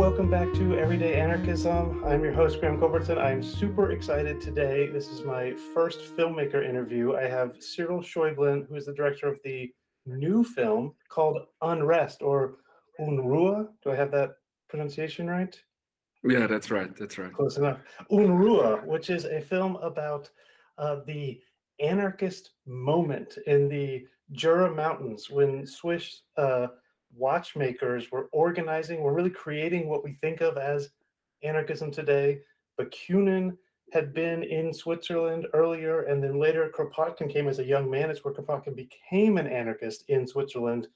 Welcome back to Everyday Anarchism. I'm your host, Graham Culbertson. I'm super excited today. This is my first filmmaker interview. I have Cyril Schäublin, who is the director of the new film called Unrest or Unruhe. Do I have that pronunciation right? Yeah, that's right. That's right. Close enough. Unruhe, which is a film about uh, the anarchist moment in the Jura Mountains when Swiss uh, watchmakers were organizing, were really creating what we think of as anarchism today. But Bakunin had been in Switzerland earlier, and then later Kropotkin came as a young man. It's where Kropotkin became an anarchist in Switzerland.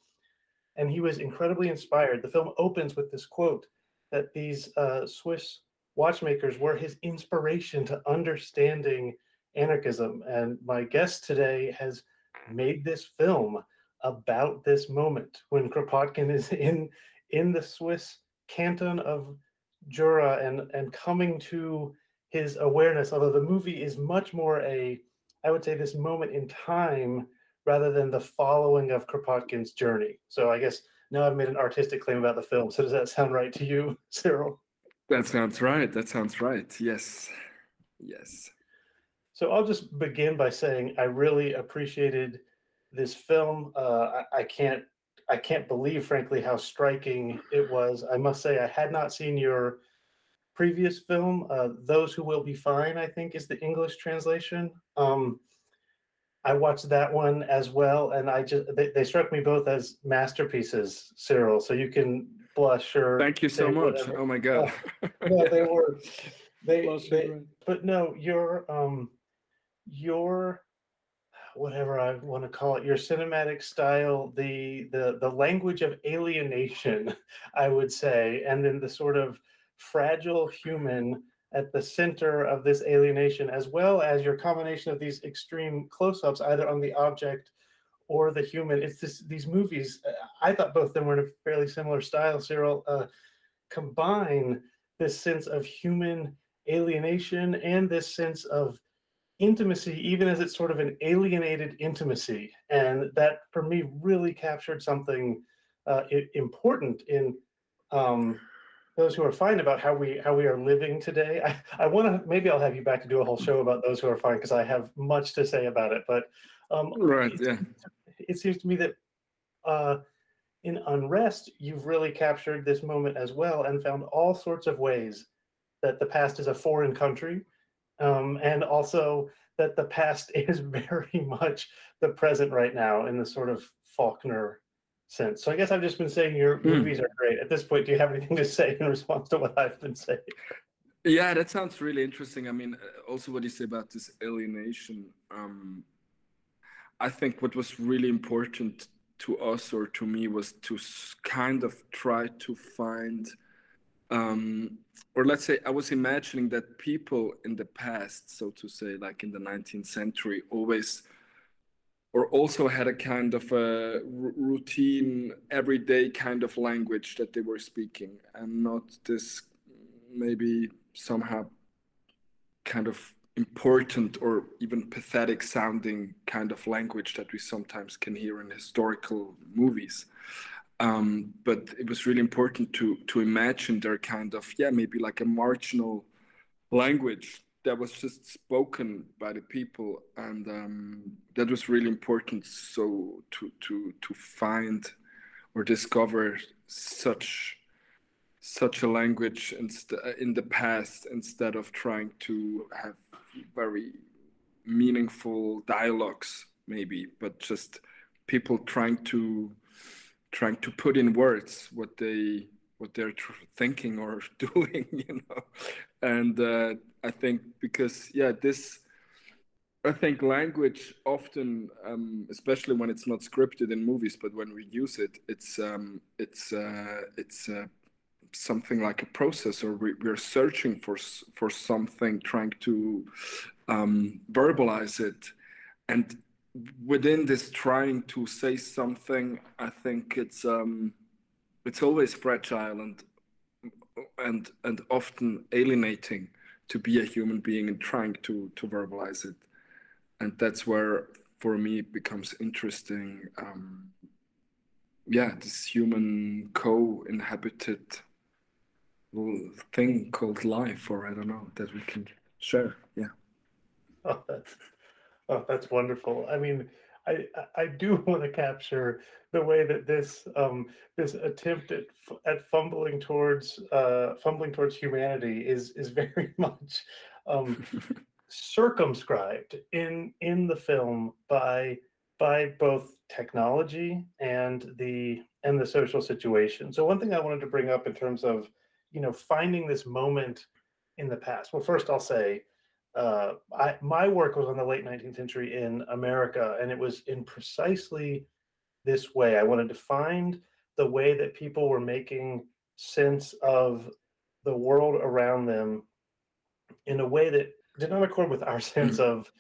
And he was incredibly inspired. The film opens with this quote that these uh, Swiss watchmakers were his inspiration to understanding anarchism. And my guest today has made this film about this moment when Kropotkin is in in the Swiss canton of Jura and and coming to his awareness. Although the movie is much more a, I would say, this moment in time rather than the following of Kropotkin's journey. So I guess now I've made an artistic claim about the film. So does that sound right to you, Cyril? That sounds right. That sounds right. Yes. Yes. So I'll just begin by saying I really appreciated this film. Uh, I, I, can't I can't believe, frankly, how striking it was. I must say I had not seen your previous film. Uh, Those Who Will Be Fine, I think, is the English translation. Um, I watched that one as well, and I just they, they, struck me both as masterpieces, Cyril. So you can blush or thank you so much. Whatever. Oh my god! Uh, no, they were they, they but no, your um your whatever I want to call it, your cinematic style, the the the language of alienation, I would say, and then the sort of fragile human at the center of this alienation, as well as your combination of these extreme close-ups, either on the object or the human. It's this these movies. I thought both of them were in a fairly similar style. Cyril uh, combine this sense of human alienation and this sense of intimacy, even as it's sort of an alienated intimacy. And that for me really captured something uh, important in um, those who are fine about how we how we are living today. I, I want to maybe I'll have you back to do a whole show about those who are fine because I have much to say about it. But um, right, yeah, it seems to me that uh, in unrest you've really captured this moment as well and found all sorts of ways that the past is a foreign country um, and also that the past is very much the present right now in the sort of Faulkner sense. So I guess I've just been saying your mm. movies are great. At this point, do you have anything to say in response to what I've been saying? Yeah, that sounds really interesting. I mean, uh, also what you say about this alienation. Um, I think what was really important to us or to me was to kind of try to find um, or let's say I was imagining that people in the past, so to say, like in the 19th century, always or also had a kind of a routine, everyday kind of language that they were speaking, and not this maybe somehow kind of important or even pathetic sounding kind of language that we sometimes can hear in historical movies. Um, but it was really important to to imagine their kind of yeah maybe like a marginal language that was just spoken by the people. And um, that was really important. So to to to find or discover such such a language in the past instead of trying to have very meaningful dialogues maybe but just people trying to trying to put in words what they what they're thinking or doing you know? And uh, i think because yeah this i think language often um, especially when it's not scripted in movies but when we use it it's um, it's uh, it's uh, something like a process or we, we're searching for for something trying to um, verbalize it. And within this trying to say something, I think it's um, it's always fragile and and and often alienating to be a human being and trying to to verbalize it, and that's where for me it becomes interesting. Um, yeah, this human co-inhabited thing called life, or I don't know, that we can share. Yeah. Oh, that's oh, that's wonderful. I mean, I I do want to capture the way that this um, this attempt at at fumbling towards uh, fumbling towards humanity is is very much um, circumscribed in in the film by by both technology and the and the social situation. So one thing I wanted to bring up in terms of you know finding this moment in the past. Well, first I'll say uh, I, my work was on the late 19th century in America, and it was in precisely this way. I wanted to find the way that people were making sense of the world around them in a way that did not accord with our sense mm-hmm. of,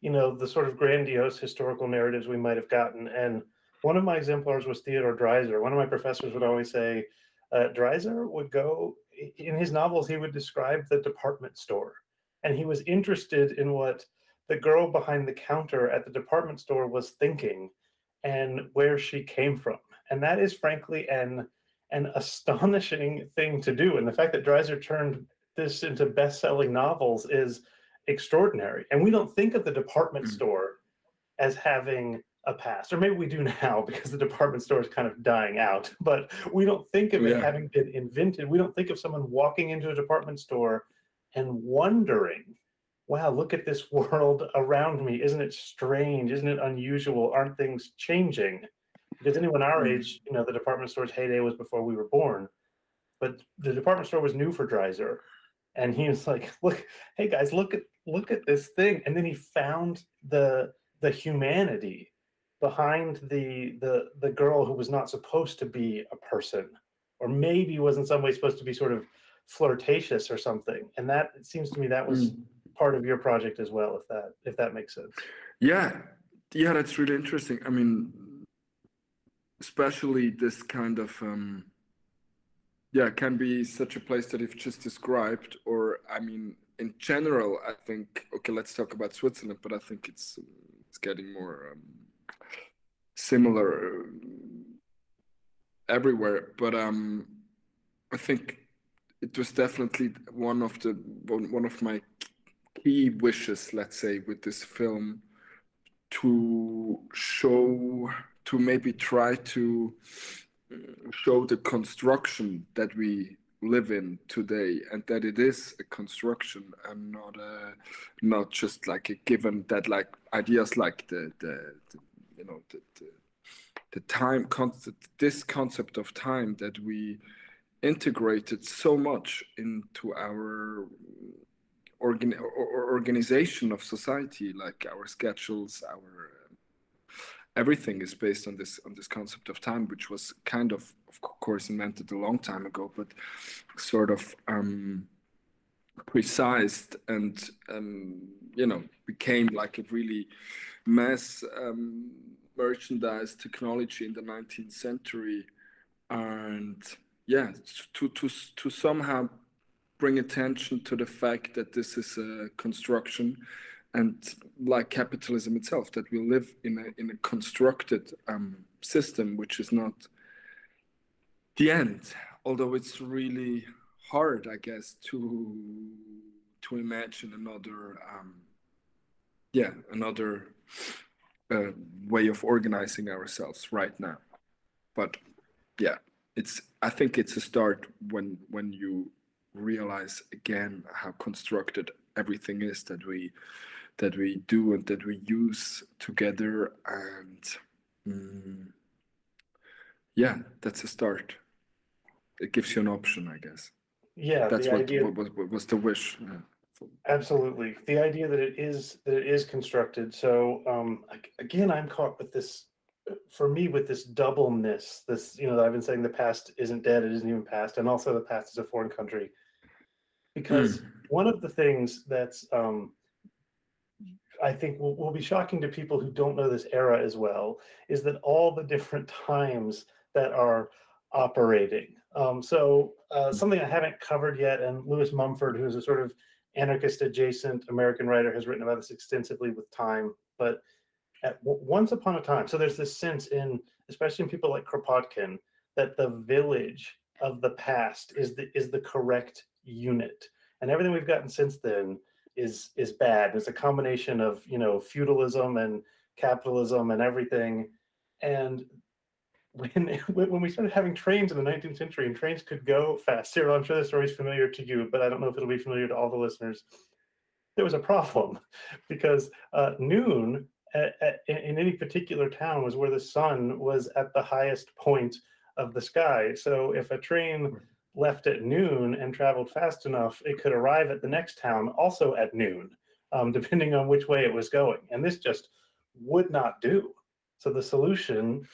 you know, the sort of grandiose historical narratives we might have gotten. And one of my exemplars was Theodore Dreiser. One of my professors would always say, uh, Dreiser would go in his novels, he would describe the department store and he was interested in what the girl behind the counter at the department store was thinking and where she came from. And that is frankly an an astonishing thing to do. And the fact that Dreiser turned this into best-selling novels is extraordinary. And we don't think of the department mm-hmm. store as having a past, or maybe we do now because the department store is kind of dying out. But we don't think of yeah. it having been invented. We don't think of someone walking into a department store and wondering, wow, look at this world around me. Isn't it strange? Isn't it unusual? Aren't things changing? Because anyone our hmm. age, you know, the department store's heyday was before we were born. But the department store was new for Dreiser. And he was like, look, hey guys, look at look at this thing. And then he found the the humanity behind the the the girl who was not supposed to be a person, or maybe was in some way supposed to be sort of flirtatious or something. And that it seems to me that was mm. part of your project as well, if that if that makes sense. Yeah, yeah, that's really interesting. I mean, especially this kind of um, yeah can be such a place that you've just described, or I mean, in general, I think okay, let's talk about Switzerland, but I think it's it's getting more um, similar everywhere. But um, I think it was definitely one of the one of my key wishes, let's say, with this film to show to maybe try to show the construction that we live in today and that it is a construction and not a not just like a given that like ideas like the the, the you know the, the the time concept this concept of time that we integrated so much into our organ organization of society like our schedules our everything is based on this on this concept of time which was kind of of course invented a long time ago but sort of um precised and um you know became like a really mass um merchandise technology in the 19th century. And yeah to to to somehow bring attention to the fact that this is a construction and like capitalism itself that we live in a in a constructed um, system which is not the end. Although it's really hard i guess to to imagine another um, yeah another uh, way of organizing ourselves right now. But yeah it's I think it's a start when when you realize again how constructed everything is that we that we do and that we use together and mm, yeah that's a start. It gives you an option i guess. Yeah that's what, idea, what, what, was the wish yeah. absolutely. The idea that it is that it is constructed. So um again i'm caught with this for me with this doubleness, this you know I've been saying the past isn't dead, it isn't even past, and also the past is a foreign country. Because mm. one of the things that's um, I think will, will be shocking to people who don't know this era as well is that all the different times that are operating. Um, so uh, hmm. something I haven't covered yet, and Lewis Mumford, who's a sort of anarchist adjacent American writer, has written about this extensively with time. But at once upon a time. So there's this sense in, especially in people like Kropotkin, that the village of the past is the is the correct unit, and everything we've gotten since then is is bad. It's a combination of you know feudalism and capitalism and everything, and when when we started having trains in the 19th century and trains could go fast. Cyril, I'm sure the story is familiar to you, but I don't know if it'll be familiar to all the listeners. There was a problem because uh, noon at, at, in any particular town was where the sun was at the highest point of the sky. So if a train left at noon and traveled fast enough, it could arrive at the next town also at noon, um, depending on which way it was going. And this just would not do. So the solution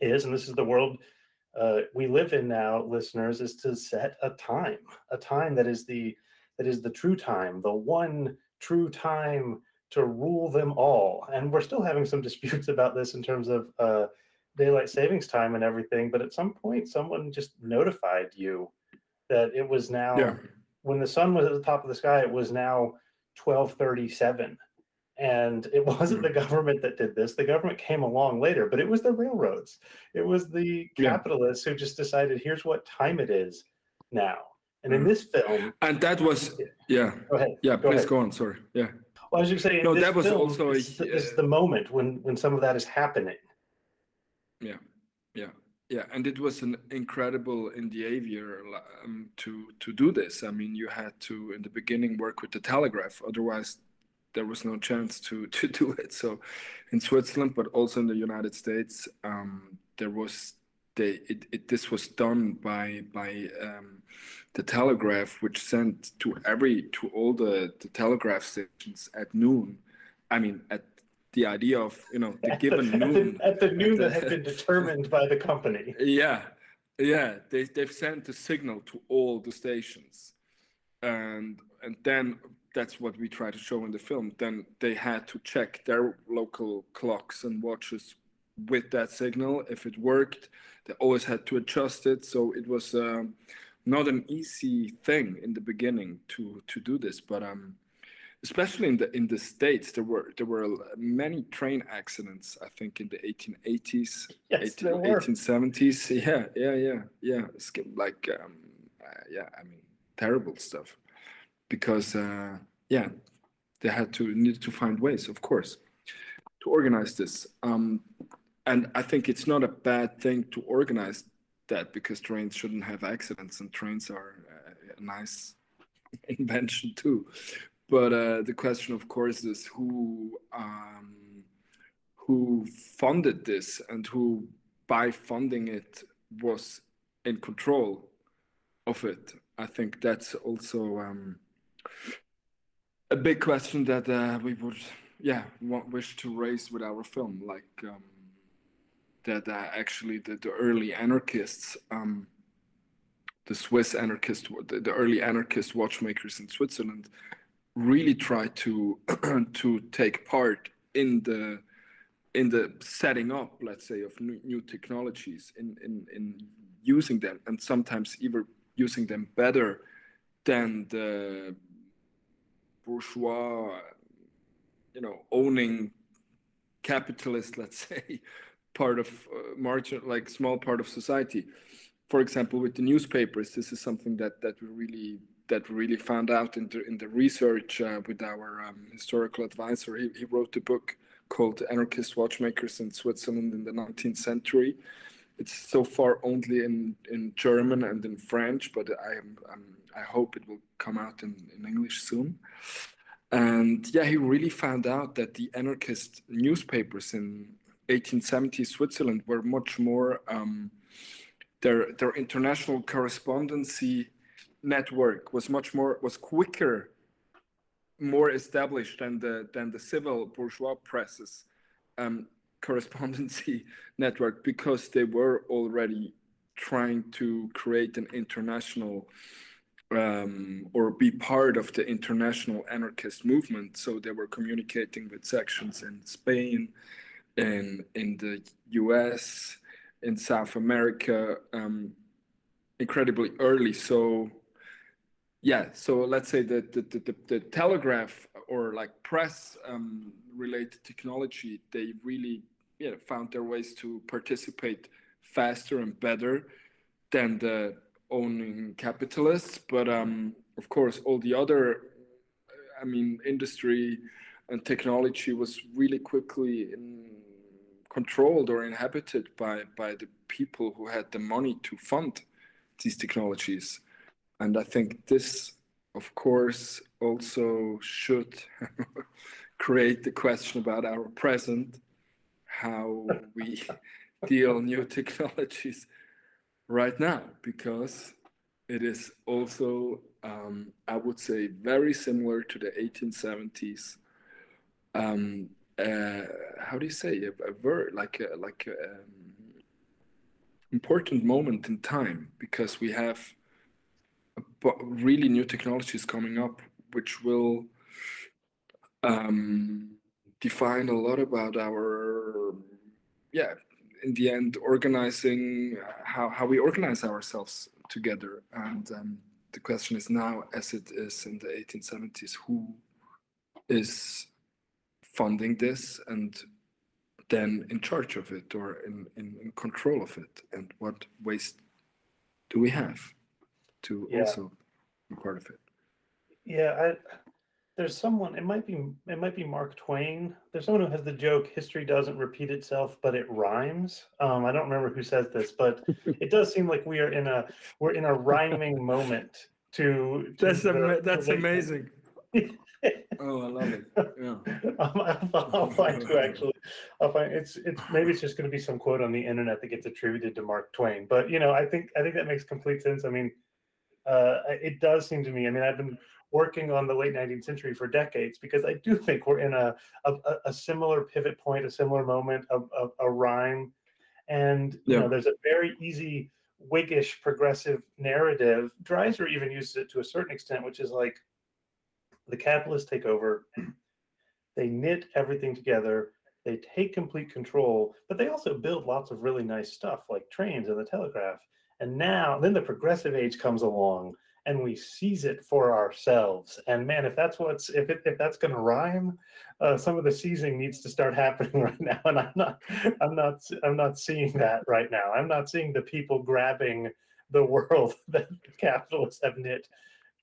is, and this is the world uh, we live in now, listeners, is to set a time, a time that is the that is the true time, the one true time to rule them all. And we're still having some disputes about this in terms of uh, daylight savings time and everything. But at some point, someone just notified you that it was now yeah. when the sun was at the top of the sky. It was now twelve thirty-seven and it wasn't the hmm. government that did this the government came along later but it was the railroads it was the capitalists yeah. who just decided here's what time it is now and in hmm. this film and that was yeah go ahead yeah go please ahead. go on sorry yeah well, I was just saying, no, that was also a, it's, it's the moment when when some of that is happening. Yeah, yeah, yeah, and it was an incredible endeavor um, to to do this. I mean, you had to in the beginning work with the telegraph, otherwise there was no chance to to do it. So in Switzerland, but also in the United States, um, there was they it, it this was done by by um, the telegraph, which sent to every to all the, the telegraph stations at noon. I mean, at the idea of you know the given at noon the, at the noon that had been determined by the company. Yeah, yeah, they they've sent a signal to all the stations, and and then that's what we try to show in the film. Then they had to check their local clocks and watches with that signal. If it worked, they always had to adjust it. So it was um, not an easy thing in the beginning to to do this, but um, especially in the in the states, there were there were many train accidents. I think in the 1880s, yes, 18, 1870s. Yeah, yeah, yeah, yeah. Like um, uh, yeah, I mean, terrible stuff because uh, yeah, they had to need to find ways, of course, to organize this. Um, and I think it's not a bad thing to organize that because trains shouldn't have accidents, and trains are a nice invention too. But uh, the question, of course, is who um, who funded this and who, by funding it, was in control of it. I think that's also um, a big question that uh, we would, yeah, wish to raise with our film, like um, that uh, actually the, the early anarchists, um, the Swiss anarchist, the, the early anarchist watchmakers in Switzerland, really tried to to take part in the in the setting up, let's say, of new, new technologies, in, in in using them, and sometimes even using them better than the bourgeois, you know, owning capitalist, let's say, part of uh, margin, like small part of society. For example, with the newspapers, this is something that that we really that we really found out in the in the research uh, with our um, historical advisor. He, he wrote a book called "Anarchist Watchmakers in Switzerland in the 19th Century." It's so far only in in German and in French, but I am I hope it will come out in, in English soon. And yeah, he really found out that the anarchist newspapers in 1870 Switzerland were much more um, their their international correspondency network was much more was quicker, more established than the than the civil bourgeois presses um, correspondency network because they were already trying to create an international um, or be part of the international anarchist movement. So they were communicating with sections in Spain, in in the U.S., in South America, um, incredibly early. So yeah, so let's say that the, the, the, telegraph or like press um, related technology, they really yeah, found their ways to participate faster and better than the owning capitalists, but um, of course, all the other, I mean, industry and technology was really quickly in, controlled or inhabited by by the people who had the money to fund these technologies, and I think this, of course, also should create the question about our present, how we deal new technologies right now, because it is also, um, I would say, very similar to the 1870s. Um, uh, how do you say a, a word like a, like a, um, important moment in time because we have really new technologies coming up which will um, define a lot about our yeah in the end organizing how, how we organize ourselves together. And um, the question is now as it is in the 1870s who is funding this and then in charge of it or in, in, in control of it? And what ways do we have to yeah. also be part of it? Yeah I, there's someone it might be it might be mark twain. There's someone who has the joke history doesn't repeat itself but it rhymes. Um, i don't remember who says this but it does seem like we are in a we're in a rhyming moment to, to that's the, that's amazing oh, I love it. Yeah. I'll, I'll, find who actually. I'll find it's it's maybe it's just going to be some quote on the internet that gets attributed to Mark Twain. But you know, I think I think that makes complete sense. I mean, uh, it does seem to me. I mean, I've been working on the late 19th century for decades because I do think we're in a a, a similar pivot point, a similar moment, of a, a rhyme, and you know, there's a very easy Whiggish progressive narrative. Dreiser even uses it to a certain extent, which is like the capitalists take over, they knit everything together, they take complete control, but they also build lots of really nice stuff like trains and the telegraph. And now, then the progressive age comes along and we seize it for ourselves. And man, if that's what's if it, if that's going to rhyme, uh, some of the seizing needs to start happening right now. And I'm not, I'm not, I'm not seeing that right now. I'm not seeing the people grabbing the world that the capitalists have knit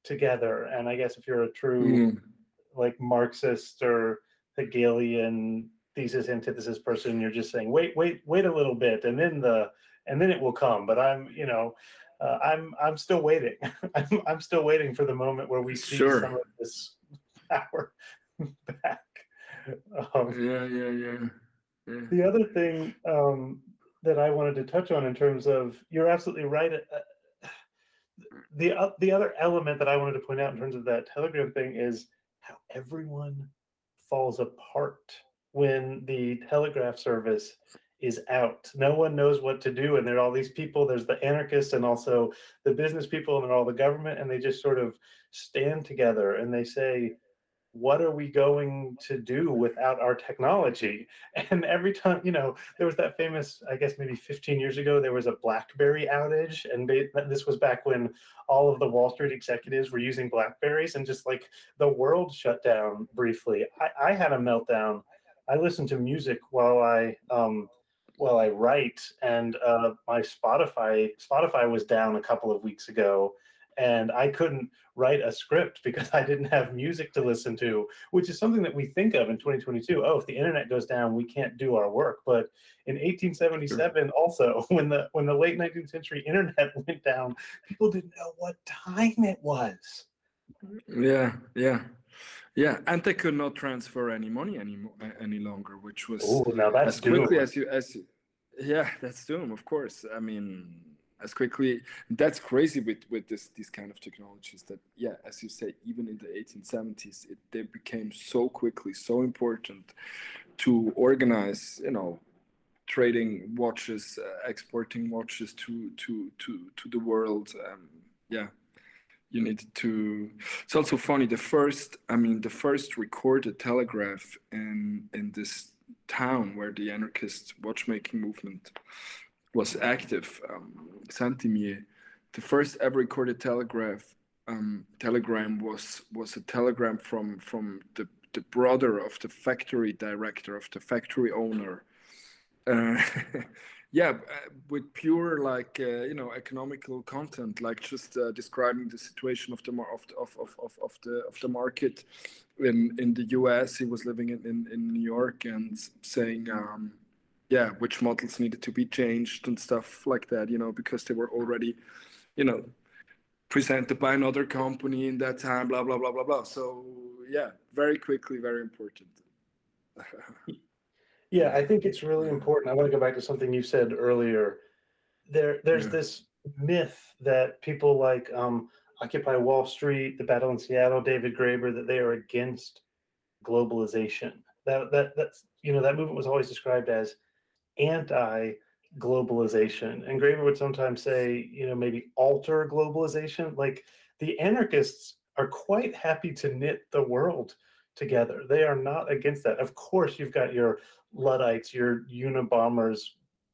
together. And I guess if you're a true mm. like Marxist or Hegelian thesis antithesis person, you're just saying, wait, wait, wait a little bit, and then the and then it will come. But I'm, you know, uh, I'm I'm still waiting. I'm I'm still waiting for the moment where we see sure. some of this power back. Um, yeah, yeah, yeah, yeah. The other thing um, that I wanted to touch on in terms of you're absolutely right. The uh, the other element that I wanted to point out in terms of that Telegram thing is how everyone falls apart when the telegraph service is out. No one knows what to do, and there are all these people. There's the anarchists and also the business people, and all the government, and they just sort of stand together and they say, what are we going to do without our technology? And every time, you know, there was that famous, I guess maybe 15 years ago, there was a BlackBerry outage. And this was back when all of the Wall Street executives were using Blackberries and just like the world shut down briefly. I, I had a meltdown. I listened to music while I, um, while I write and uh, my Spotify, Spotify was down a couple of weeks ago and I couldn't write a script because I didn't have music to listen to, which is something that we think of in 2022. Oh, if the internet goes down, we can't do our work. But in 1877, sure. also when the when the late 19th century internet went down, people didn't know what time it was. Yeah, yeah. Yeah, and they could not transfer any money anymore any longer, which was Ooh, now that's as quickly doom. as you as yeah, that's doom, of course. I mean, as quickly. That's crazy with with this these kind of technologies that yeah as you say even in the 1870s it they became so quickly so important to organize you know trading watches uh, exporting watches to to to to the world. Um, yeah you need to it's also funny the first i mean the first recorded telegraph in in this town where the anarchist watchmaking movement was active, um, Saint-Imier, the first ever recorded telegraph um, telegram was was a telegram from from the the brother of the factory director of the factory owner. Uh, yeah uh, with pure like uh, you know economical content like just uh, describing the situation of the of of, of, of, of the of the market in in the US he was living in in, in New York and saying um, yeah which models needed to be changed and stuff like that you know because they were already you know presented by another company in that time blah blah blah blah blah so yeah very quickly very important Yeah, I think it's really important. I want to go back to something you said earlier. There, there's yeah. this myth that people like um, Occupy Wall Street, the Battle in Seattle, David Graeber, that they are against globalization. That that that's you know that movement was always described as anti-globalization, and Graeber would sometimes say, you know, maybe alter globalization. Like the anarchists are quite happy to knit the world together. They are not against that. Of course, you've got your Luddites, your Unabombers,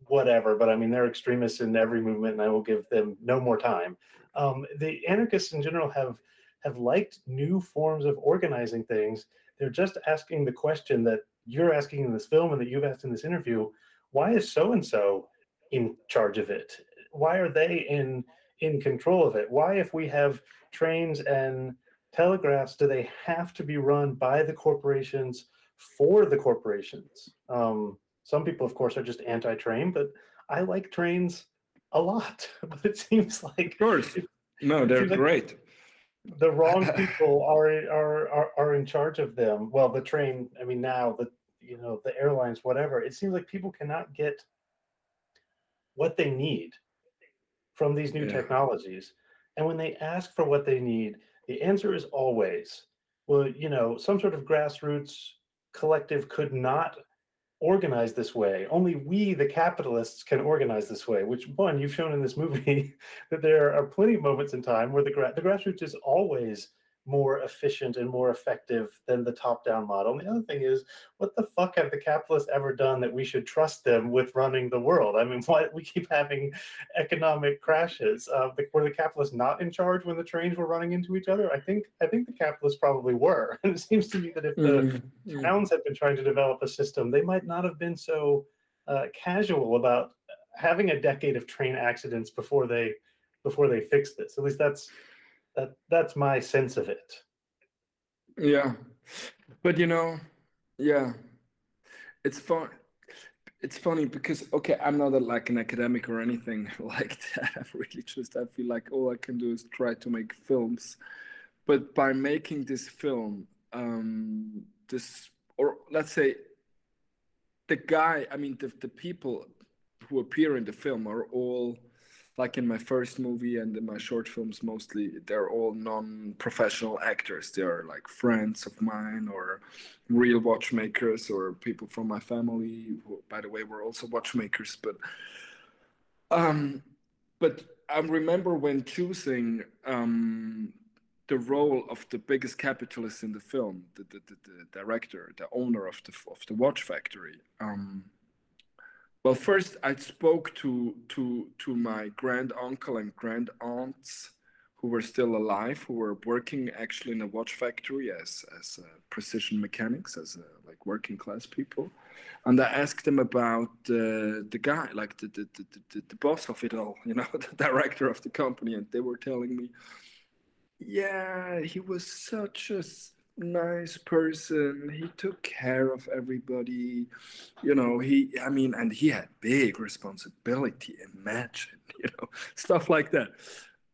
whatever. But I mean, they're extremists in every movement, and I will give them no more time. Um, the anarchists in general have have liked new forms of organizing things. They're just asking the question that you're asking in this film and that you've asked in this interview: Why is so and so in charge of it? Why are they in in control of it? Why, if we have trains and telegraphs, do they have to be run by the corporations? for the corporations. Um, some people, of course, are just anti-train, but I like trains a lot. but it seems like of course, no, they're great. Like the wrong people are, are are are in charge of them. Well, the train. I mean, now the you know the airlines, whatever. It seems like people cannot get what they need from these new yeah. technologies, and when they ask for what they need, the answer is always, well, you know, some sort of grassroots collective could not organize this way. Only we, the capitalists, can organize this way. Which one you've shown in this movie that there are plenty of moments in time where the gra- the grassroots is always more efficient and more effective than the top-down model. And the other thing is, what the fuck have the capitalists ever done that we should trust them with running the world? I mean, why we keep having economic crashes? Uh, were the capitalists not in charge when the trains were running into each other? I think I think the capitalists probably were. And it seems to me that if the mm-hmm. towns had been trying to develop a system, they might not have been so uh, casual about having a decade of train accidents before they before they fix this. At least that's that that's my sense of it. Yeah, but you know, yeah, it's fun. It's funny because okay, I'm not a, like an academic or anything like that. I really just I feel like all I can do is try to make films, but by making this film, um, this or let's say the guy, I mean the the people who appear in the film are all like in my first movie and in my short films mostly they're all non-professional actors. They are like friends of mine or real watchmakers or people from my family who by the way were also watchmakers. But um but i remember when choosing um the role of the biggest capitalist in the film the, the, the, the director the owner of the of the watch factory um well, first I spoke to to to my grand uncle and grand aunts who were still alive, who were working actually in a watch factory as as uh, precision mechanics, as uh, like working class people, and I asked them about uh, the guy, like the the, the the, the boss of it all, you know, the director of the company, and they were telling me, yeah, he was such a nice person. He took care of everybody. You know, he, I mean, and he had big responsibility. Imagine, you know, stuff like that.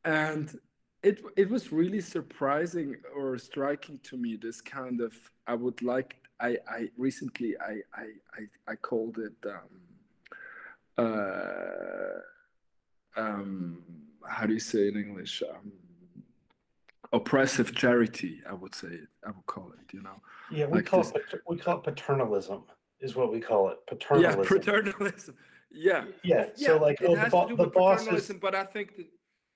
And it, it was really surprising or striking to me this kind of, I would like, I, I recently, I, I, I, I called it, um, uh, um, how do you say in English? Um, oppressive charity i would say i would call it you know? Yeah we like call this... it we call it paternalism is what we call it paternalism yeah paternalism. yeah. Yeah, yeah. so like oh, the, the boss is... but i think that,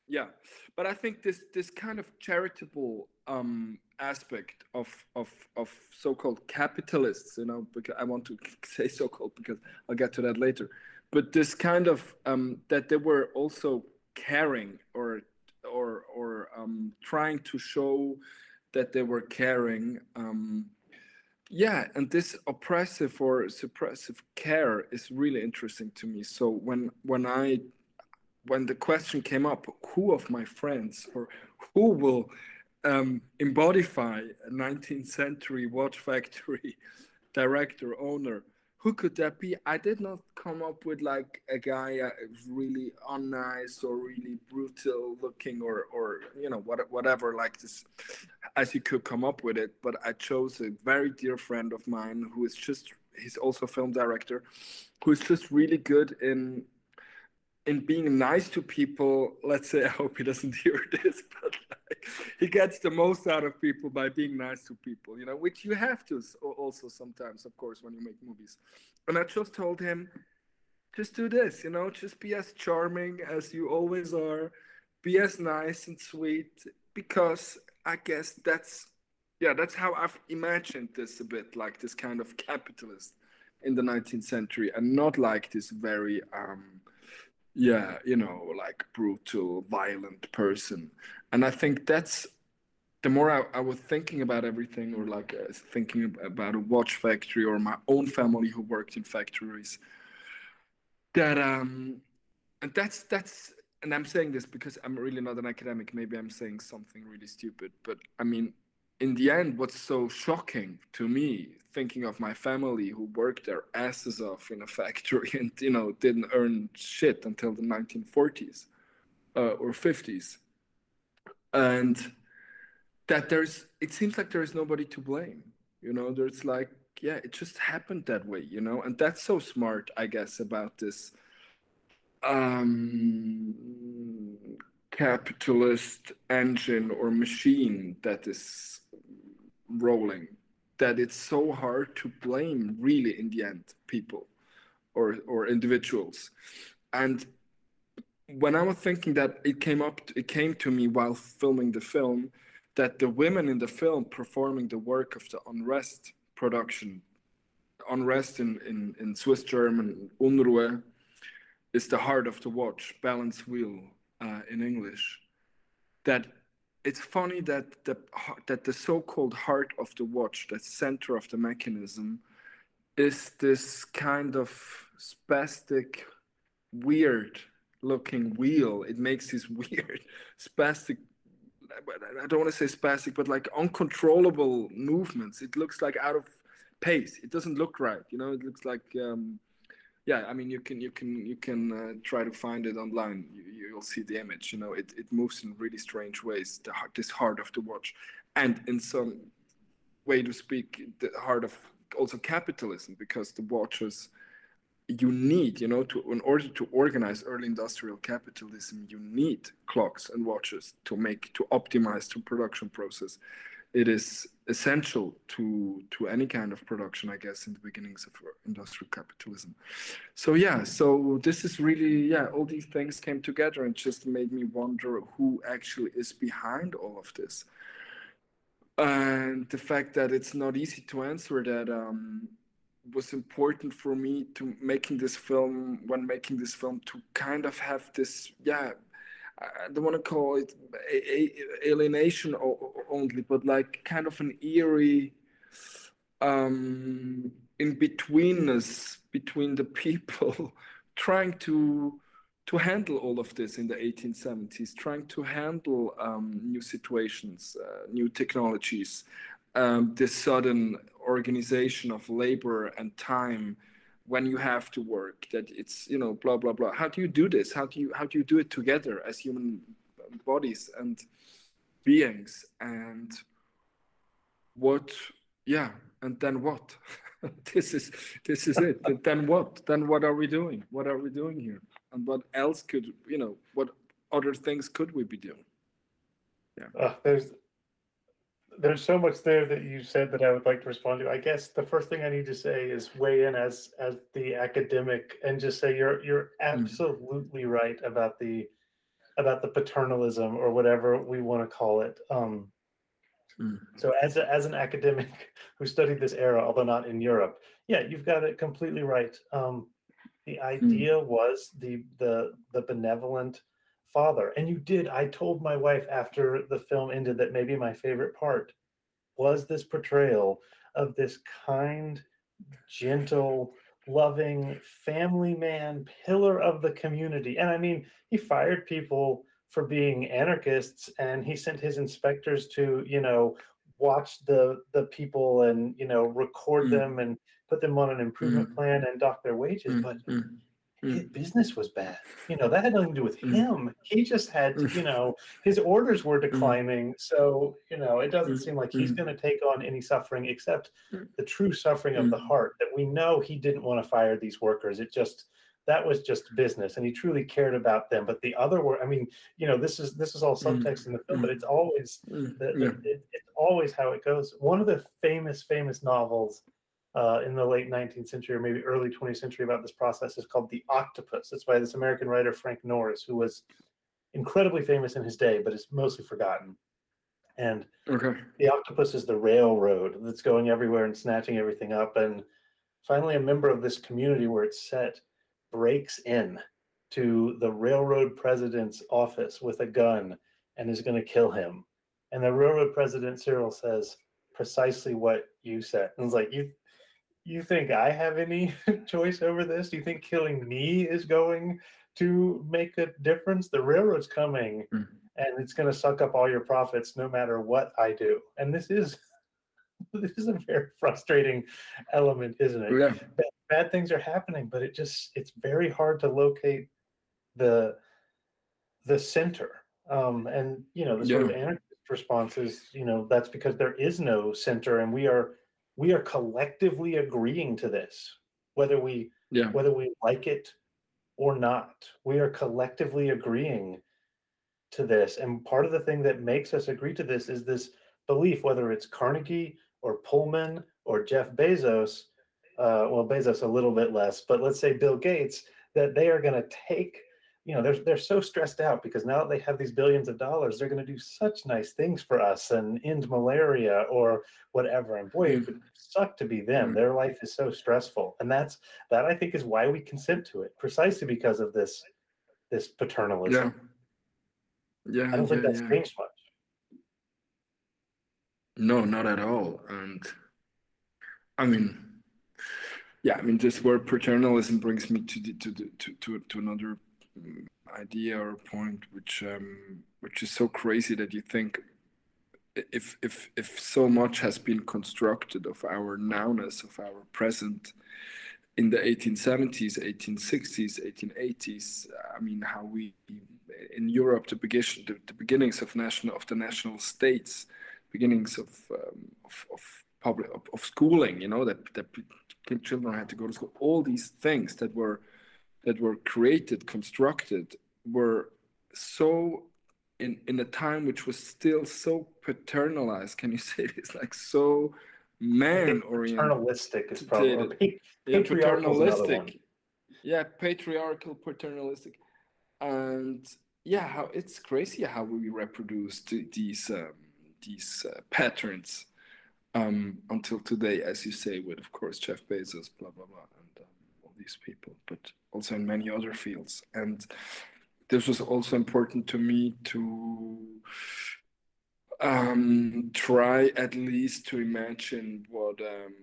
yeah but i think this this kind of charitable um aspect of of of so-called capitalists you know because i want to say so-called because i'll get to that later but this kind of um that they were also caring or or or um, trying to show that they were caring. Um, yeah and this oppressive or suppressive care is really interesting to me so when when i when the question came up who of my friends or who will um, embodify a 19th century watch factory director owner who could that be? I did not come up with like a guy uh, really unnice or really brutal looking or or you know what, whatever like this as you could come up with it. But i chose a very dear friend of mine who is just he's also film director who is just really good in in being nice to people let's say i hope he doesn't hear this but like, he gets the most out of people by being nice to people you know which you have to also sometimes of course when you make movies. And i just told him just do this you know just be as charming as you always are. Be as nice and sweet because i guess that's yeah that's how i've imagined this a bit like this kind of capitalist in the 19th century and not like this very um yeah you know like brutal violent person. And i think that's the more I, I was thinking about everything or like uh, thinking about a watch factory or my own family who worked in factories that um and that's that's and i'm saying this because i'm really not an academic. Maybe i'm saying something really stupid but i mean in the end what's so shocking to me thinking of my family who worked their asses off in a factory and you know didn't earn shit until the 1940s uh, or 50s and that there's it seems like there is nobody to blame you know? There's like yeah it just happened that way you know? And that's so smart i guess about this um capitalist engine or machine that is rolling that it's so hard to blame really in the end people or or individuals. And when i was thinking that it came up it came to me while filming the film that the women in the film performing the work of the unrest production unrest in in, in swiss german unruhe is the heart of the watch balance wheel uh, in english that it's funny that the that the so-called heart of the watch, the center of the mechanism, is this kind of spastic, weird looking wheel. It makes these weird spastic I don't want to say spastic, but like uncontrollable movements. It looks like out of pace. It doesn't look right. You know, it looks like um, yeah i mean you can you can you can uh, try to find it online. You, will see the image you know it, it moves in really strange ways the heart this heart of the watch. And in some way to speak the heart of also capitalism because the watches you need you know to in order to organize early industrial capitalism you need clocks and watches to make to optimize the production process it is essential to to any kind of production i guess in the beginnings of industrial capitalism. So yeah so this is really yeah all these things came together and just made me wonder who actually is behind all of this. And the fact that it's not easy to answer that um, was important for me to making this film when making this film to kind of have this yeah I don't want to call it alienation only, but like kind of an eerie um, in betweenness between the people trying to to handle all of this in the 1870s, trying to handle um, new situations, uh, new technologies, um, this sudden organization of labor and time when you have to work that it's you know blah blah blah. How do you do this? How do you how do you do it together as human bodies and beings? And what yeah and then what? This is this is it. And then what? Then what are we doing? What are we doing here? And what else could you know what other things could we be doing? Yeah. Uh, there's there's so much there that you said that I would like to respond to. I guess the first thing I need to say is weigh in as as the academic and just say you're you're mm. absolutely mm. right about the about the paternalism or whatever we want to call it. Um, mm. So as a, as an academic who studied this era, although not in Europe, yeah, you've got it completely right. Um, the mm. idea mm. was the the the benevolent father. And you did. I told my wife after the film ended that maybe my favorite part was this portrayal of this kind, gentle, loving family man, pillar of the community. And I mean, he fired people for being anarchists and he sent his inspectors to, you know, watch the the people and, you know, record mm. them and put them on an improvement mm. plan and dock their wages. Mm. But mm his mm. business was bad. You know, that had nothing to do with mm. him. He just had, to, mm. you know, his orders were mm. declining. So, you know, it doesn't mm. seem like he's mm. going to take on any suffering except the true suffering of the heart that we know he didn't want to fire these workers. It just, that was just business and he truly cared about them. But the other were, I mean, you know, this is, this is all subtext in the film, but it's always, the, the, it, it's always how it goes. One of the famous, famous novels uh, in the late 19th century or maybe early 20th century about this process is called The Octopus. It's by this American writer, Frank Norris, who was incredibly famous in his day, but is mostly forgotten. And okay. the octopus is the railroad that's going everywhere and snatching everything up. And finally, a member of this community where it's set breaks in to the railroad president's office with a gun and is going to kill him. And the railroad president, Cyril, says precisely what you said. And it's like, you you think I have any choice over this? Do you think killing me is going to make a difference? The railroad's coming mm. and it's going to suck up all your profits no matter what I do. And this is this is a very frustrating element, isn't it? Yeah. Bad, bad things are happening, but it just it's very hard to locate the the center. Um, and you know, the sort yeah. of anarchist response is, you know, that's because there is no center and we are we are collectively agreeing to this, whether we yeah. whether we like it or not. We are collectively agreeing to this. And part of the thing that makes us agree to this is this belief, whether it's Carnegie or Pullman or Jeff Bezos, uh, well, Bezos a little bit less, but let's say Bill Gates, that they are going to take you know they're they're so stressed out because now that they have these billions of dollars they're going to do such nice things for us and end malaria or whatever. And boy it would suck to be them. Mm. their life is so stressful. And that's that i think is why we consent to it precisely because of this this paternalism. Yeah. Yeah i don't yeah, think that's yeah. changed much. No not at all. And i mean yeah i mean this word paternalism brings me to the, to the, to, to to another idea or point which um, which is so crazy that you think if if if so much has been constructed of our nowness of our present in the 1870s 1860s 1880s i mean how we in europe the beginning the, the beginnings of national of the national states beginnings of um, of, of public of, of, schooling you know that that children had to go to school all these things that were that were created, constructed, were so in in a time which was still so paternalized. Can you say this? Like so man oriented. Paternalistic is probably yeah, paternalistic. Yeah, patriarchal, paternalistic, and yeah, how it's crazy how we reproduce these um, these uh, patterns um, until today, as you say, with of course Jeff Bezos, blah blah blah and um, all these people, but also in many other fields. And this was also important to me to um, try at least to imagine what um,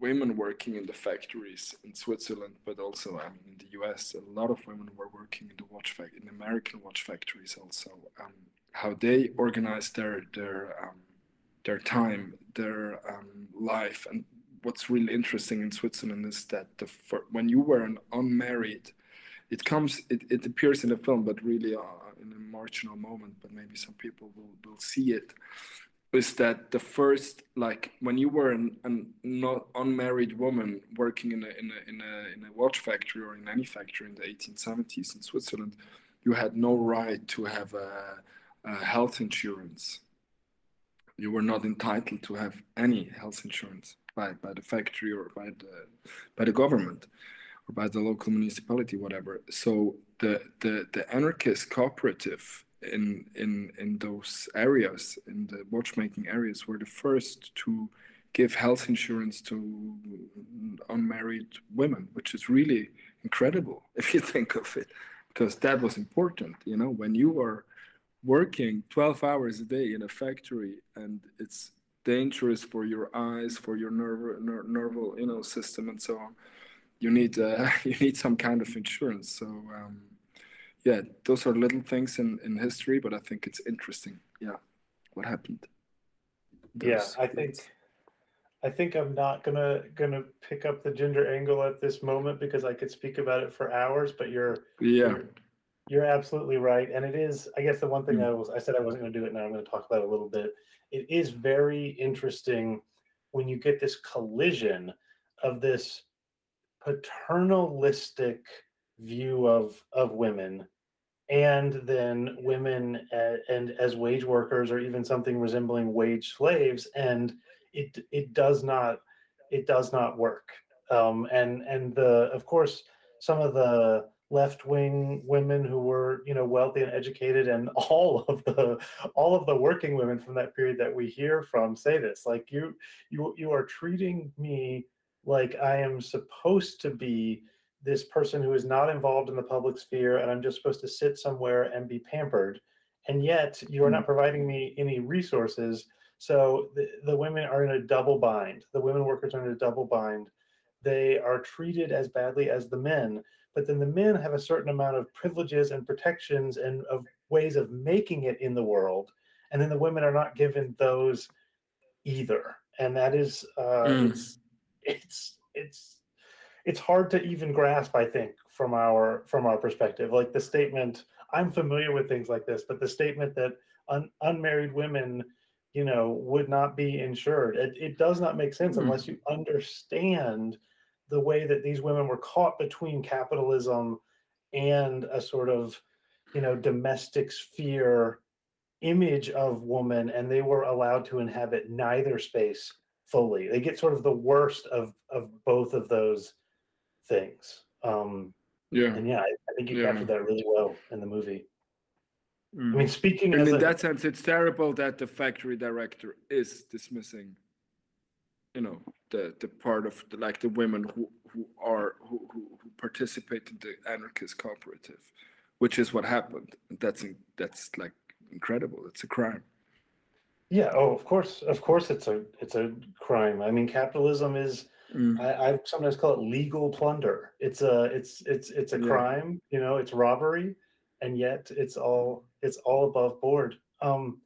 women working in the factories in Switzerland, but also I mean, in the US, a lot of women were working in the watch fact in American watch factories also. Um, how they organized their their um, their time, their um, life, and what's really interesting in Switzerland is that the when you were an unmarried, it comes it, it appears in the film, but really uh, in a marginal moment. But maybe some people will will see it. Is that the first like when you were an, an not unmarried woman working in a, in a in a in a watch factory or in any factory in the 1870s in Switzerland, you had no right to have a, a health insurance. You were not entitled to have any health insurance by, by the factory or by the by the government or by the local municipality, whatever. So the the, the anarchist cooperative in in in those areas, in the watchmaking areas, were the first to give health insurance to unmarried women, which is really incredible if you think of it, because that was important. You know, when you are working 12 hours a day in a factory and it's dangerous for your eyes, for your nerve, ner- nerval, you know, system, and so on. You need uh, you need some kind of insurance. So um, yeah, those are little things in in history, but I think it's interesting. Yeah, what happened? Those, yeah, I think. I think I'm not gonna gonna pick up the gender angle at this moment because I could speak about it for hours. But you're yeah, you're, you're absolutely right, and it is. I guess the one thing mm. I was I said I wasn't going to do it. Now I'm going to talk about it a little bit. It is very interesting when you get this collision of this paternalistic view of of women and then women and as wage workers or even something resembling wage slaves and it it does not it does not work. Um, and and the of course some of the left wing women who were you know wealthy and educated and all of the all of the working women from that period that we hear from say this like you you you are treating me like I am supposed to be this person who is not involved in the public sphere and I'm just supposed to sit somewhere and be pampered. And yet you are not mm. providing me any resources. So the, the women are in a double bind. The women workers are in a double bind. They are treated as badly as the men, but then the men have a certain amount of privileges and protections and of ways of making it in the world. And then the women are not given those either. And that is uh, mm. it's it's it's it's hard to even grasp i think from our from our perspective like the statement i'm familiar with things like this but the statement that un, unmarried women you know would not be insured it, it does not make sense mm-hmm. unless you understand the way that these women were caught between capitalism and a sort of you know domestic sphere image of woman and they were allowed to inhabit neither space fully. They get sort of the worst of of both of those things. Um, yeah, and yeah, I, I think you yeah. captured that really well in the movie. Mm. I mean, speaking and in a, that sense, it's terrible that the factory director is dismissing, you know, the the part of the, like the women who who are who, who who participate in the anarchist cooperative, which is what happened. That's in, that's like incredible. It's a crime. Yeah. Oh, of course. Of course, it's a it's a crime. I mean, capitalism is. Mm. I, I, sometimes call it legal plunder. It's a it's it's it's a yeah. crime. You know, it's robbery, and yet it's all it's all above board. Um,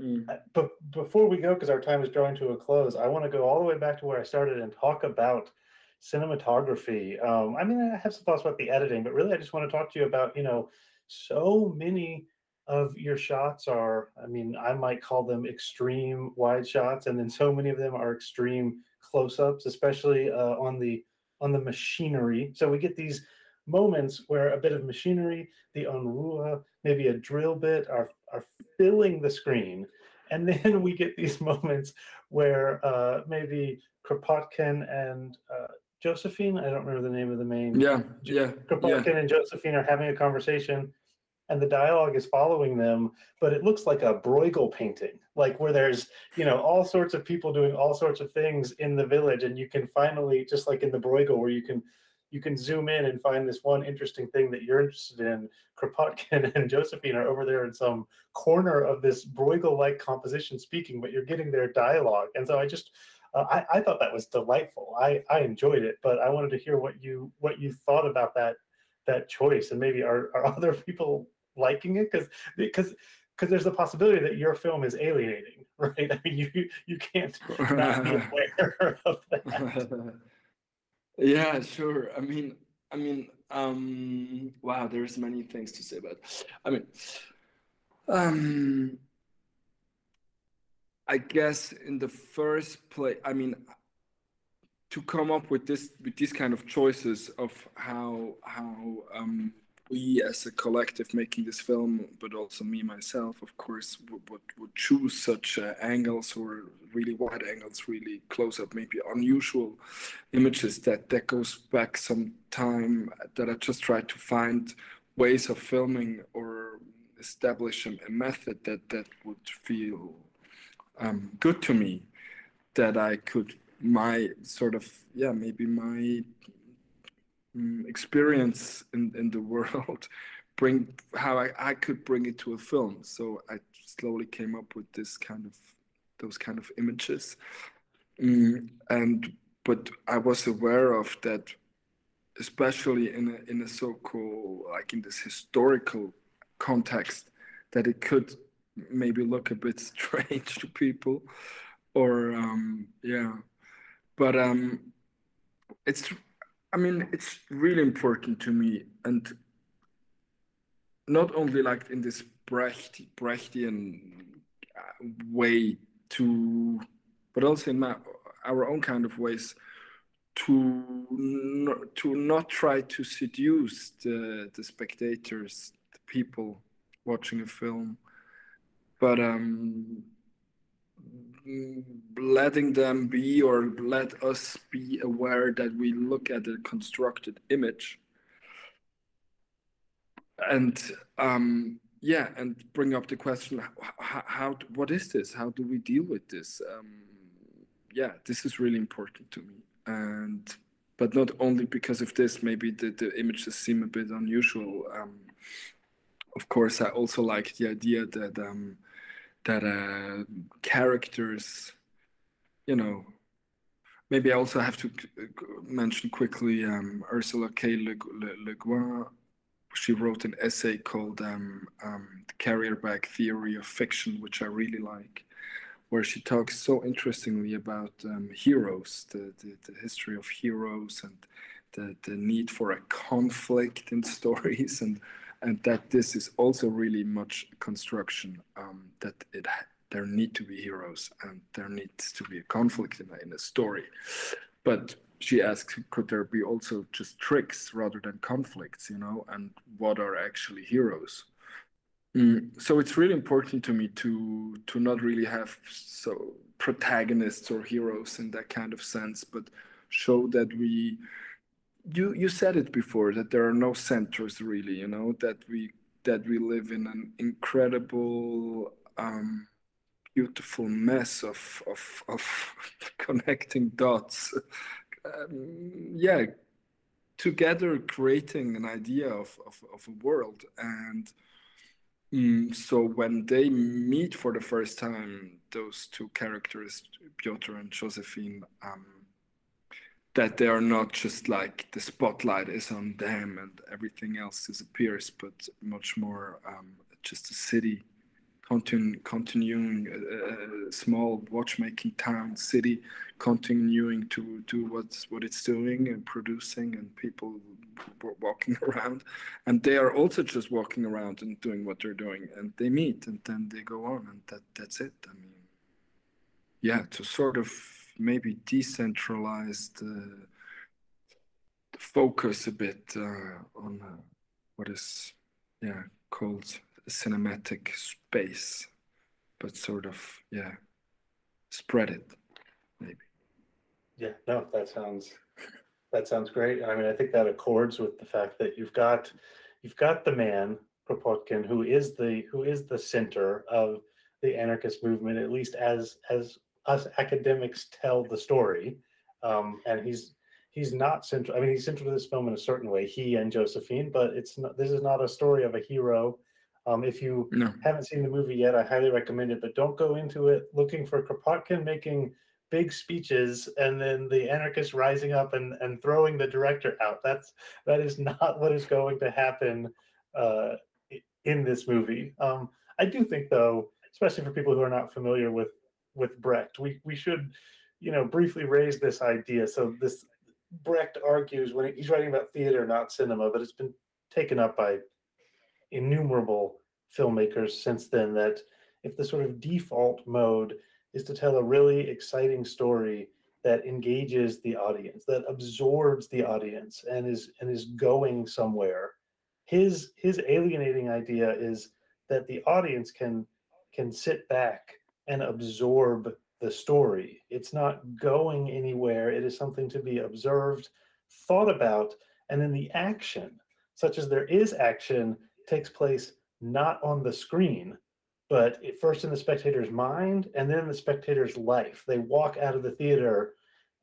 mm. But before we go, because our time is drawing to a close, I want to go all the way back to where I started and talk about cinematography. Um, I mean, I have some thoughts about the editing, but really, I just want to talk to you about you know so many of your shots are, I mean, I might call them extreme wide shots, and then so many of them are extreme close-ups, especially uh, on the on the machinery. So we get these moments where a bit of machinery, the Unruh, maybe a drill bit are are filling the screen, and then we get these moments where uh, maybe Kropotkin and uh, Josephine, I don't remember the name of the main. Yeah, yeah. Kropotkin yeah. and Josephine are having a conversation and the dialogue is following them, but it looks like a Bruegel painting, like where there's, you know, all sorts of people doing all sorts of things in the village. And you can finally, just like in the Bruegel, where you can you can zoom in and find this one interesting thing that you're interested in. Kropotkin and Josephine are over there in some corner of this Bruegel-like composition speaking, but you're getting their dialogue. And so I just uh, I, I thought that was delightful. I, I enjoyed it, but I wanted to hear what you what you thought about that that choice and maybe are, are other people liking it because because because there's a possibility that your film is alienating, right? I mean, you you can't not be aware of that. Yeah, sure. I mean, I mean, um, wow, there's many things to say about. I mean, um, I guess in the first place, I mean, to come up with this with these kind of choices of how how um, we as a collective making this film, but also me myself, of course, would, would, would choose such uh, angles or really wide angles, really close up, maybe unusual images. That that goes back some time. That I just tried to find ways of filming or establish a, method that that would feel um, good to me. That I could my sort of yeah maybe my Mm, experience in, in the world bring how I, I could bring it to a film so i slowly came up with this kind of those kind of images. Mm, and but I was aware of that, especially in a in a so-called like in this historical context, that it could maybe look a bit strange to people, or um, yeah, but um, it's I mean it's really important to me and not only like in this Brecht Brechtian uh, way to, but also in my, our own kind of ways to to not try to seduce the the spectators, the people watching a film, but um, letting them be or let us be aware that we look at a constructed image. And um, yeah, and bring up the question: how, how, what is this? How do we deal with this? Um, yeah, this is really important to me, and but not only because of this. Maybe the the images seem a bit unusual. Um, of course, I also like the idea that um, that uh, characters, you know, maybe I also have to mention quickly um, Ursula K. Le, Le, Le Guin she wrote an essay called um, um, The Carrier Bag Theory of Fiction, which I really like, where she talks so interestingly about um, heroes, the, the, the, history of heroes, and the, the need for a conflict in stories, and and that this is also really much construction, um, that it there need to be heroes and there needs to be a conflict in a, in a story. But she asks could there be also just tricks rather than conflicts you know and what are actually heroes? Mm, so it's really important to me to to not really have so protagonists or heroes in that kind of sense but show that we you you said it before that there are no centers really you know that we that we live in an incredible um, beautiful mess of of of connecting dots um, yeah, together creating an idea of, of, of a world. And um, so when they meet for the first time, those two characters, Piotr and Josephine, um, that they are not just like the spotlight is on them and everything else disappears, but much more um, just a city continu- continuing a, a, small watchmaking town city continuing to do what what it's doing and producing and people walking around. And they are also just walking around and doing what they're doing and they meet and then they go on and that that's it. I mean yeah to sort of maybe decentralize the, the focus a bit uh, on uh, what is yeah called cinematic space, but sort of yeah, spread it maybe. Yeah, no, that sounds that sounds great. I mean, I think that accords with the fact that you've got you've got the man Kropotkin who is the who is the center of the anarchist movement, at least as as us academics tell the story. Um, and he's he's not central. I mean, he's central to this film in a certain way, he and Josephine, but it's not. This is not a story of a hero um, if you no. haven't seen the movie yet, I highly recommend it, but don't go into it looking for Kropotkin making big speeches and then the anarchists rising up and, and throwing the director out. That's that is not what is going to happen uh, in this movie. Um, I do think, though, especially for people who are not familiar with with Brecht, we we should, you know, briefly raise this idea. So this Brecht argues when he's writing about theater, not cinema, but it's been taken up by innumerable filmmakers since then that if the sort of default mode is to tell a really exciting story that engages the audience that absorbs the audience and is and is going somewhere his his alienating idea is that the audience can can sit back and absorb the story. It's not going anywhere. It is something to be observed thought about and then the action such as there is action takes place not on the screen, but first in the spectator's mind and then in the spectator's life. They walk out of the theater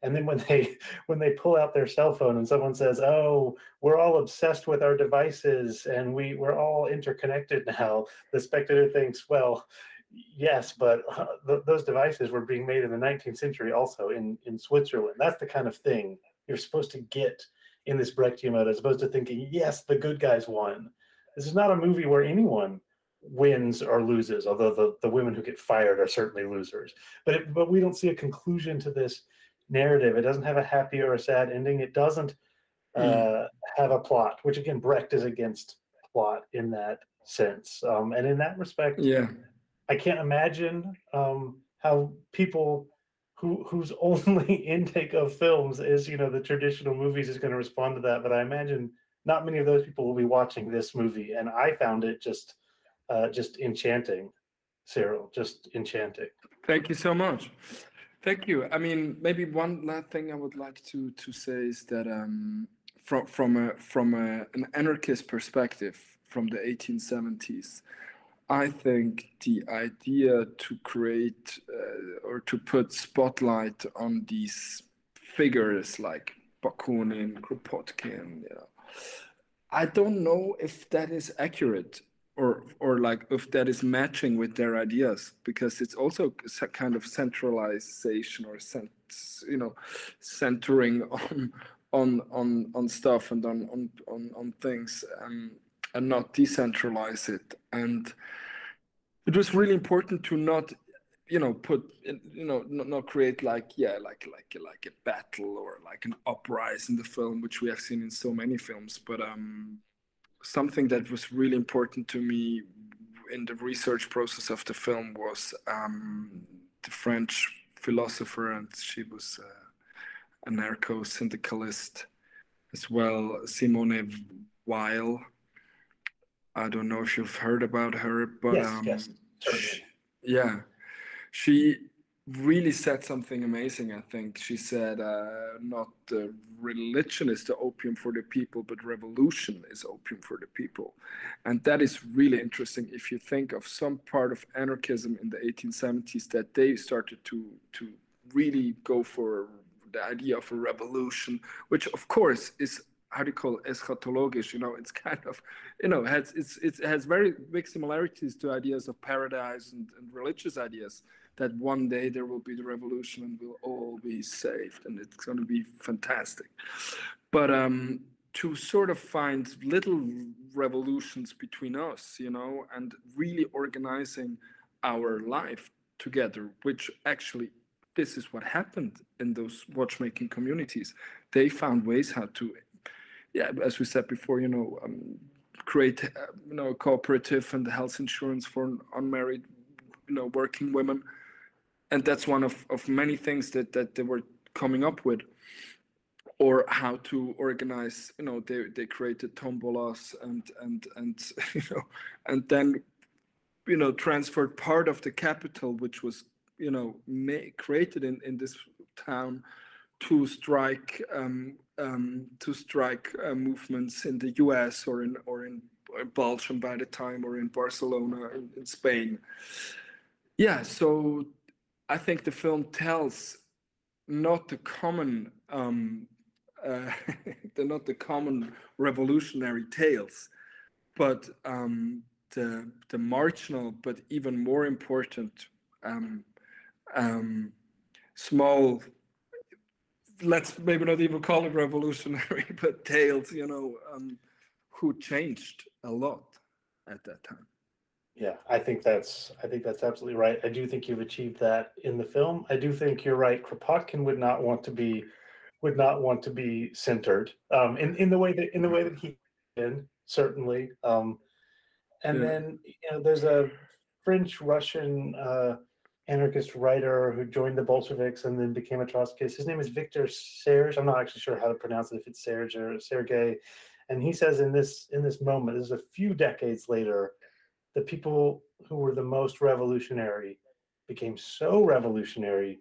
and then when they when they pull out their cell phone and someone says oh we're all obsessed with our devices and we we're all interconnected now the spectator thinks well yes, but uh, th- those devices were being made in the 19th century also in, in Switzerland. That's the kind of thing you're supposed to get in this Brechtian mode, as opposed to thinking, yes, the good guys won. This is not a movie where anyone wins or loses, although the, the women who get fired are certainly losers. But it, but we don't see a conclusion to this narrative. It doesn't have a happy or a sad ending. It doesn't uh, mm. have a plot, which again Brecht is against plot in that sense. Um, and in that respect, yeah, I can't imagine um, how people who whose only intake of films is you know the traditional movies is going to respond to that. But I imagine not many of those people will be watching this movie, and I found it just uh, just enchanting, Cyril, just enchanting. Thank you so much. Thank you. I mean, maybe one last thing I would like to to say is that um, from from a from a, an anarchist perspective from the 1870s, I think the idea to create uh, or to put spotlight on these figures like Bakunin, Kropotkin, you know, I don't know if that is accurate or or like if that is matching with their ideas because it's also a kind of centralization or cent, you know centering on on on on stuff and on on on, on things um, and not decentralize it. And it was really important to not you know put you know not, not create like yeah like like like a battle or like an uprising in the film which we have seen in so many films but um something that was really important to me in the research process of the film was um, the French philosopher, and she was uh, anarcho syndicalist as well, Simone Weil. I don't know if you've heard about her, but yes, um, yes, she, yeah, she really said something amazing. I think she said, uh, "Not the religion is the opium for the people, but revolution is opium for the people," and that is really interesting. If you think of some part of anarchism in the 1870s, that they started to to really go for the idea of a revolution, which of course is how do you call it, eschatologisch? You know, it's kind of, you know, has it's it has very big similarities to ideas of paradise and, and religious ideas that one day there will be the revolution and we'll all be saved and it's going to be fantastic. But um, to sort of find little revolutions between us, you know, and really organizing our life together, which actually this is what happened in those watchmaking communities. They found ways how to, yeah, as we said before, you know, um, create, uh, you know, a cooperative and health insurance for unmarried, you know, working women and that's one of, of many things that, that they were coming up with or how to organize you know they, they created tombolas and and and you know and then you know transferred part of the capital which was you know created in in this town to strike um, um, to strike uh, movements in the US or in or in Belgium by the time or in Barcelona in, in Spain. Yeah so I think the film tells not the common um, uh, they're not the common revolutionary tales, but um, the the marginal, but even more important, um, um, small. Let's maybe not even call it revolutionary, but tales. You know, um, who changed a lot at that time. Yeah, I think that's I think that's absolutely right. I do think you've achieved that in the film. I do think you're right. Kropotkin would not want to be would not want to be centered um, in in the way that in the way that he did certainly. Um, and yeah. then you know there's a French Russian uh, anarchist writer who joined the Bolsheviks and then became a Trotskyist. His name is Victor Serge. I'm not actually sure how to pronounce it if it's Serge or Sergei. And he says in this in this moment, this is a few decades later the people who were the most revolutionary became so revolutionary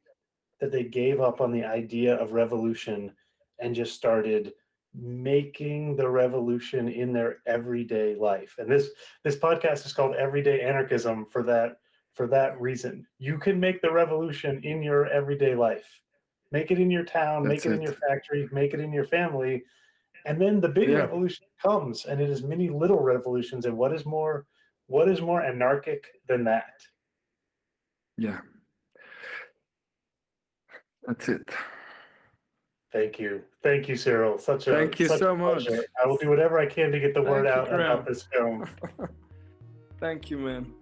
that they gave up on the idea of revolution and just started making the revolution in their everyday life. And this this podcast is called everyday anarchism for that for that reason. You can make the revolution in your everyday life. Make it in your town That's make it, it, in your factory make it in your family. And then the big yeah. revolution comes and it is many little revolutions. And what is more what is more anarchic than that? yeah. That's it. Thank you. Thank you, Cyril. Such a Thank you so much. pleasure. I will do whatever I can to get the word Thank you, out about this film. Thank you, man.